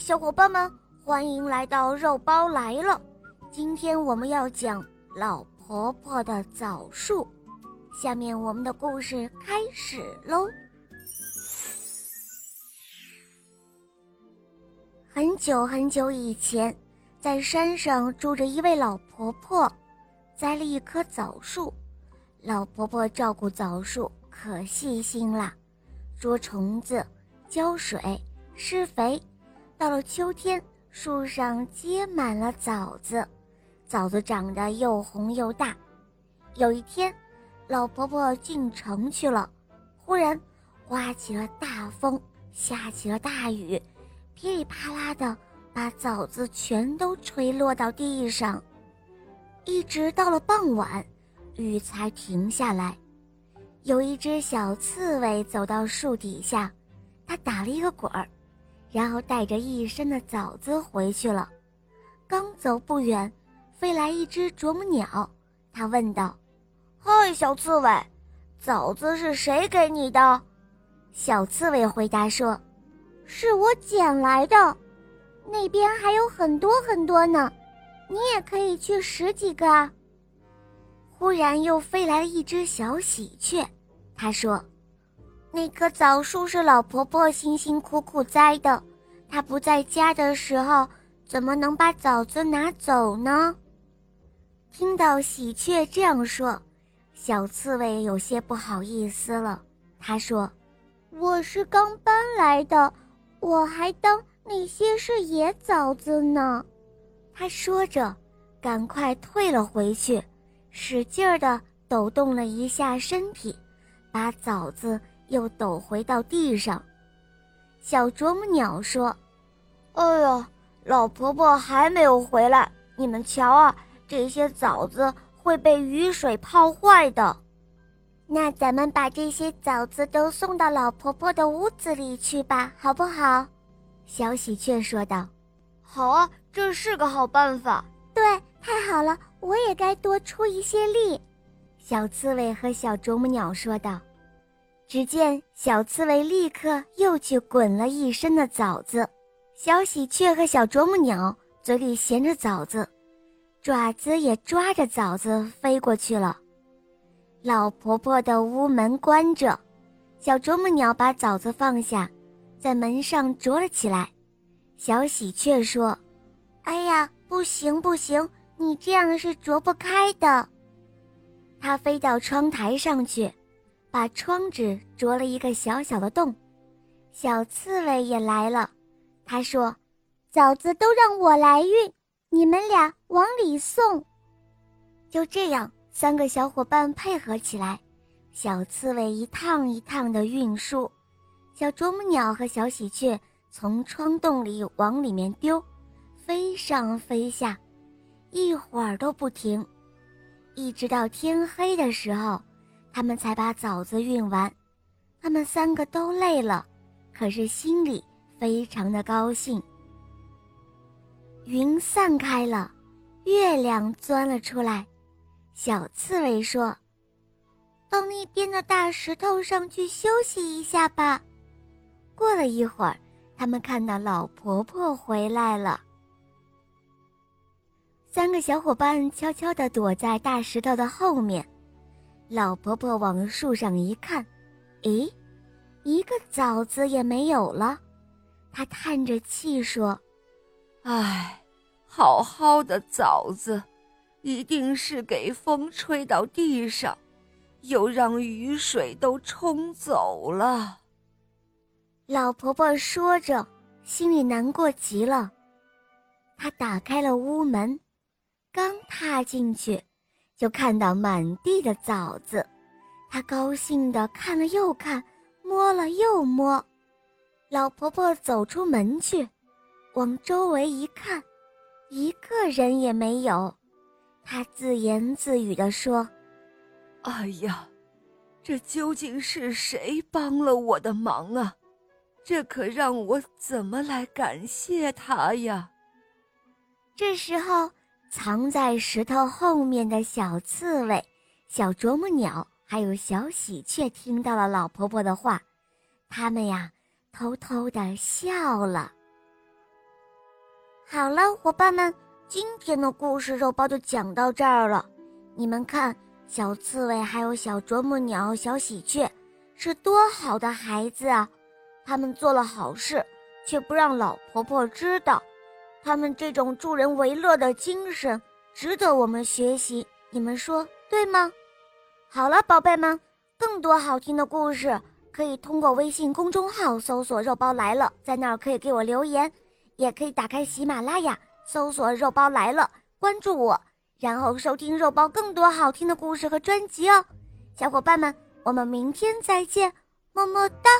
小伙伴们，欢迎来到肉包来了。今天我们要讲老婆婆的枣树。下面我们的故事开始喽。很久很久以前，在山上住着一位老婆婆，栽了一棵枣树。老婆婆照顾枣树可细心了，捉虫子、浇水、施肥。到了秋天，树上结满了枣子，枣子长得又红又大。有一天，老婆婆进城去了，忽然刮起了大风，下起了大雨，噼里啪啦的把枣子全都吹落到地上。一直到了傍晚，雨才停下来。有一只小刺猬走到树底下，它打了一个滚儿。然后带着一身的枣子回去了。刚走不远，飞来一只啄木鸟。他问道：“嗨，小刺猬，枣子是谁给你的？”小刺猬回答说：“是我捡来的，那边还有很多很多呢，你也可以去拾几个啊。”忽然又飞来了一只小喜鹊，他说。那棵枣树是老婆婆辛辛苦苦栽的，她不在家的时候，怎么能把枣子拿走呢？听到喜鹊这样说，小刺猬有些不好意思了。他说：“我是刚搬来的，我还当那些是野枣子呢。”他说着，赶快退了回去，使劲儿地抖动了一下身体，把枣子。又抖回到地上，小啄木鸟说：“哎呀，老婆婆还没有回来，你们瞧啊，这些枣子会被雨水泡坏的。那咱们把这些枣子都送到老婆婆的屋子里去吧，好不好？”小喜鹊说道：“好啊，这是个好办法。”对，太好了，我也该多出一些力。”小刺猬和小啄木鸟说道。只见小刺猬立刻又去滚了一身的枣子，小喜鹊和小啄木鸟嘴里衔着枣子，爪子也抓着枣子飞过去了。老婆婆的屋门关着，小啄木鸟把枣子放下，在门上啄了起来。小喜鹊说：“哎呀，不行不行，你这样是啄不开的。”它飞到窗台上去。把窗纸啄了一个小小的洞，小刺猬也来了。他说：“枣子都让我来运，你们俩往里送。”就这样，三个小伙伴配合起来，小刺猬一趟一趟的运输，小啄木鸟和小喜鹊从窗洞里往里面丢，飞上飞下，一会儿都不停，一直到天黑的时候。他们才把枣子运完，他们三个都累了，可是心里非常的高兴。云散开了，月亮钻了出来。小刺猬说：“到那边的大石头上去休息一下吧。”过了一会儿，他们看到老婆婆回来了。三个小伙伴悄悄地躲在大石头的后面。老婆婆往树上一看，咦，一个枣子也没有了。她叹着气说：“唉，好好的枣子，一定是给风吹到地上，又让雨水都冲走了。”老婆婆说着，心里难过极了。她打开了屋门，刚踏进去。就看到满地的枣子，他高兴的看了又看，摸了又摸。老婆婆走出门去，往周围一看，一个人也没有。她自言自语地说：“哎呀，这究竟是谁帮了我的忙啊？这可让我怎么来感谢他呀？”这时候。藏在石头后面的小刺猬、小啄木鸟还有小喜鹊听到了老婆婆的话，他们呀偷偷地笑了。好了，伙伴们，今天的故事肉包就讲到这儿了。你们看，小刺猬还有小啄木鸟、小喜鹊，是多好的孩子啊！他们做了好事，却不让老婆婆知道。他们这种助人为乐的精神，值得我们学习。你们说对吗？好了，宝贝们，更多好听的故事可以通过微信公众号搜索“肉包来了”，在那儿可以给我留言。也可以打开喜马拉雅，搜索“肉包来了”，关注我，然后收听肉包更多好听的故事和专辑哦。小伙伴们，我们明天再见，么么哒。